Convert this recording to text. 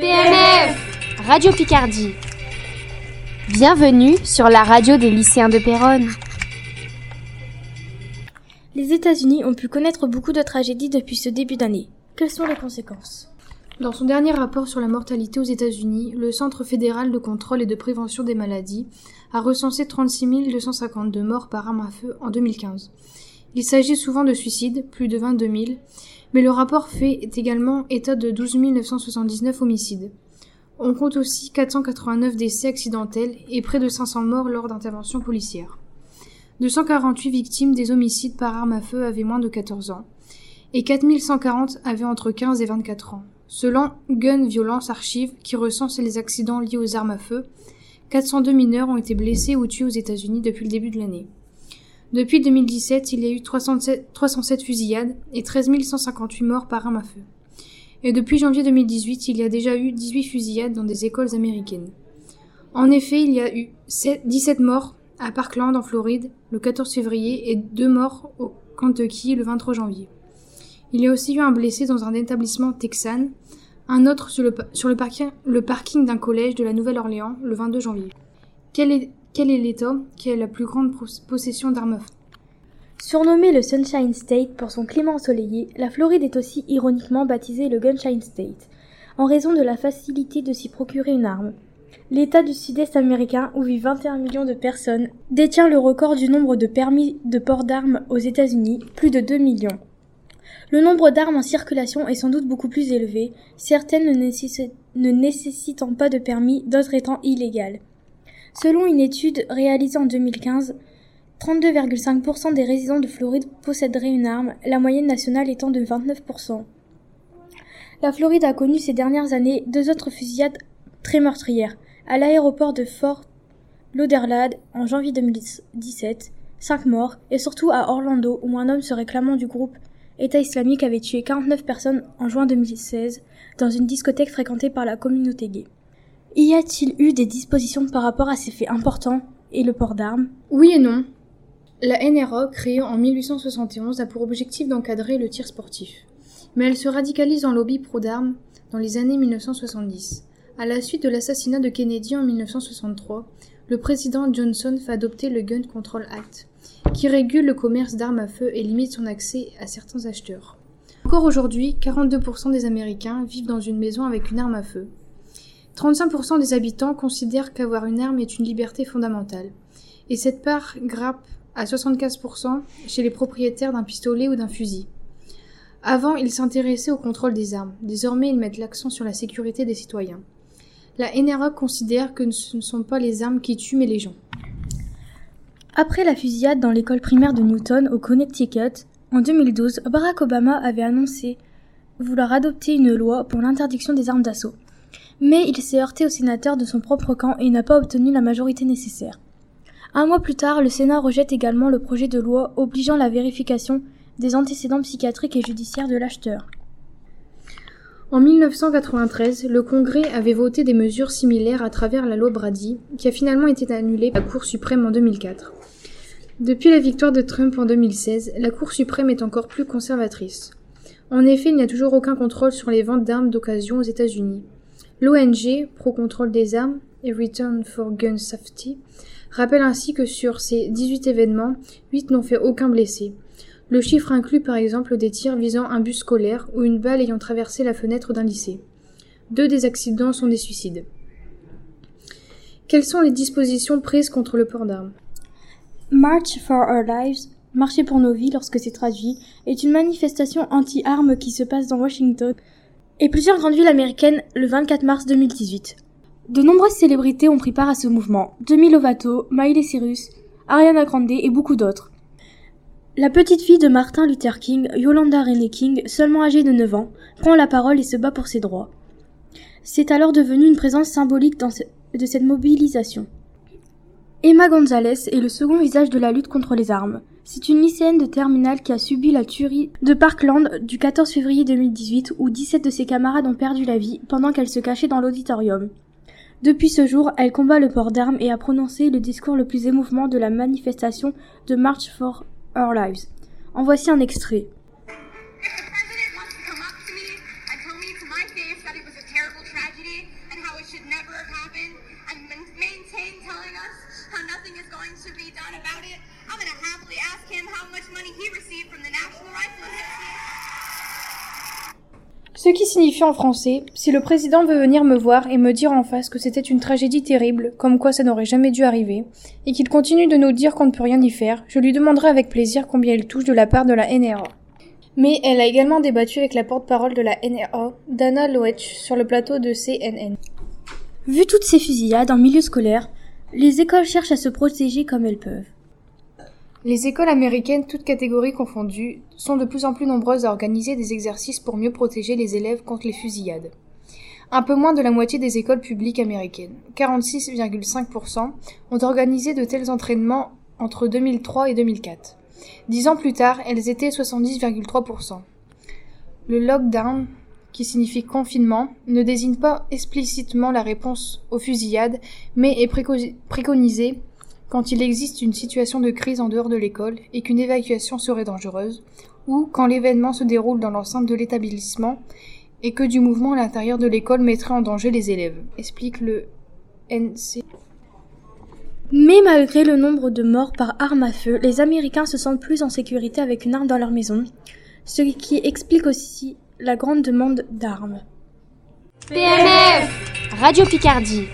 PNF Radio Picardie. Bienvenue sur la radio des lycéens de Péronne. Les États-Unis ont pu connaître beaucoup de tragédies depuis ce début d'année. Quelles sont les conséquences? Dans son dernier rapport sur la mortalité aux États-Unis, le Centre fédéral de contrôle et de prévention des maladies a recensé 36 252 morts par arme à feu en 2015. Il s'agit souvent de suicides, plus de 22 000, mais le rapport fait également état de 12 979 homicides. On compte aussi 489 décès accidentels et près de 500 morts lors d'interventions policières. 248 victimes des homicides par arme à feu avaient moins de 14 ans et 4140 avaient entre 15 et 24 ans. Selon Gun Violence Archive, qui recense les accidents liés aux armes à feu, 402 mineurs ont été blessés ou tués aux États-Unis depuis le début de l'année. Depuis 2017, il y a eu 307, 307 fusillades et 13 158 morts par arme à feu. Et depuis janvier 2018, il y a déjà eu 18 fusillades dans des écoles américaines. En effet, il y a eu 17 morts à Parkland en Floride le 14 février et 2 morts au Kentucky le 23 janvier. Il y a aussi eu un blessé dans un établissement texan, un autre sur le, parking, d'un collège de la Nouvelle-Orléans le 22 janvier. Quel est l'État qui a la plus grande possession d'armes à feu Surnommé le Sunshine State pour son climat ensoleillé, la Floride est aussi ironiquement baptisée le Gunshine State, en raison de la facilité de s'y procurer une arme. L'État du sud-est américain, où vivent 21 millions de personnes, détient le record du nombre de permis de port d'armes aux États-Unis, plus de 2 millions. Le nombre d'armes en circulation est sans doute beaucoup plus élevé, certaines ne, nécessitant pas de permis, d'autres étant illégales. Selon une étude réalisée en 2015, 32,5% des résidents de Floride posséderaient une arme, la moyenne nationale étant de 29%. La Floride a connu ces dernières années deux autres fusillades très meurtrières. À l'aéroport de Fort Lauderdale en janvier 2017, 5 morts, et surtout à Orlando où un homme se réclamant du groupe État islamique avait tué 49 personnes en juin 2016 dans une discothèque fréquentée par la communauté gay. Y a-t-il eu des dispositions par rapport à ces faits importants et le port d'armes? Oui et non. La NRA, créée en 1871, a pour objectif d'encadrer le tir sportif. Mais elle se radicalise en lobby pro d'armes dans les années 1970. À la suite de l'assassinat de Kennedy en 1963, le président Johnson fait adopter le Gun Control Act, qui régule le commerce d'armes à feu et limite son accès à certains acheteurs. Encore aujourd'hui, 42% des Américains vivent dans une maison avec une arme à feu. 35% des habitants considèrent qu'avoir une arme est une liberté fondamentale. Et cette part grappe à 75% chez les propriétaires d'un pistolet ou d'un fusil. Avant, ils s'intéressaient au contrôle des armes. Désormais, ils mettent l'accent sur la sécurité des citoyens. La NRA considère que ce ne sont pas les armes qui tuent, mais les gens. Après la fusillade dans l'école primaire de Newton au Connecticut, en 2012, Barack Obama avait annoncé vouloir adopter une loi pour l'interdiction des armes d'assaut. Mais il s'est heurté aux sénateurs de son propre camp et n'a pas obtenu la majorité nécessaire. Un mois plus tard, le Sénat rejette également le projet de loi obligeant la vérification des antécédents psychiatriques et judiciaires de l'acheteur. En 1993, le Congrès avait voté des mesures similaires à travers la loi Brady, qui a finalement été annulée par la Cour suprême en 2004. Depuis la victoire de Trump en 2016, la Cour suprême est encore plus conservatrice. En effet, il n'y a toujours aucun contrôle sur les ventes d'armes d'occasion aux États-Unis. L'ONG, Pro Contrôle des armes et Return for Gun Safety, rappelle ainsi que sur ces 18 événements, 8 n'ont fait aucun blessé. Le chiffre inclut par exemple des tirs visant un bus scolaire ou une balle ayant traversé la fenêtre d'un lycée. Deux des accidents sont des suicides. Quelles sont les dispositions prises contre le port d'armes? March for Our Lives, Marcher pour nos vies lorsque c'est traduit, est une manifestation anti-armes qui se passe dans Washington et plusieurs grandes villes américaines le 24 mars 2018. De nombreuses célébrités ont pris part à ce mouvement, Demi Lovato, Miley Cyrus, Ariana Grande et beaucoup d'autres. La petite fille de Martin Luther King, Yolanda Renee King, seulement âgée de 9 ans, prend la parole et se bat pour ses droits. C'est alors devenu une présence symbolique de cette mobilisation. Emma Gonzalez est le second visage de la lutte contre les armes. C'est une lycéenne de terminale qui a subi la tuerie de Parkland du 14 février 2018 où 17 de ses camarades ont perdu la vie pendant qu'elle se cachait dans l'auditorium. Depuis ce jour, elle combat le port d'armes et a prononcé le discours le plus émouvant de la manifestation de March for Our Lives. En voici un extrait. Ce qui signifie en français, si le président veut venir me voir et me dire en face que c'était une tragédie terrible, comme quoi ça n'aurait jamais dû arriver, et qu'il continue de nous dire qu'on ne peut rien y faire, je lui demanderai avec plaisir combien il touche de la part de la NRA. Mais elle a également débattu avec la porte-parole de la NRA, Dana Loetsch, sur le plateau de CNN. Vu toutes ces fusillades en milieu scolaire, les écoles cherchent à se protéger comme elles peuvent. Les écoles américaines, toutes catégories confondues, sont de plus en plus nombreuses à organiser des exercices pour mieux protéger les élèves contre les fusillades. Un peu moins de la moitié des écoles publiques américaines, 46,5%, ont organisé de tels entraînements entre 2003 et 2004. Dix ans plus tard, elles étaient 70,3%. Le lockdown, qui signifie confinement, ne désigne pas explicitement la réponse aux fusillades, mais est préconisé quand il existe une situation de crise en dehors de l'école et qu'une évacuation serait dangereuse, ou quand l'événement se déroule dans l'enceinte de l'établissement et que du mouvement à l'intérieur de l'école mettrait en danger les élèves, explique le NC. Mais malgré le nombre de morts par arme à feu, les Américains se sentent plus en sécurité avec une arme dans leur maison, ce qui explique aussi la grande demande d'armes. PNF Radio Picardie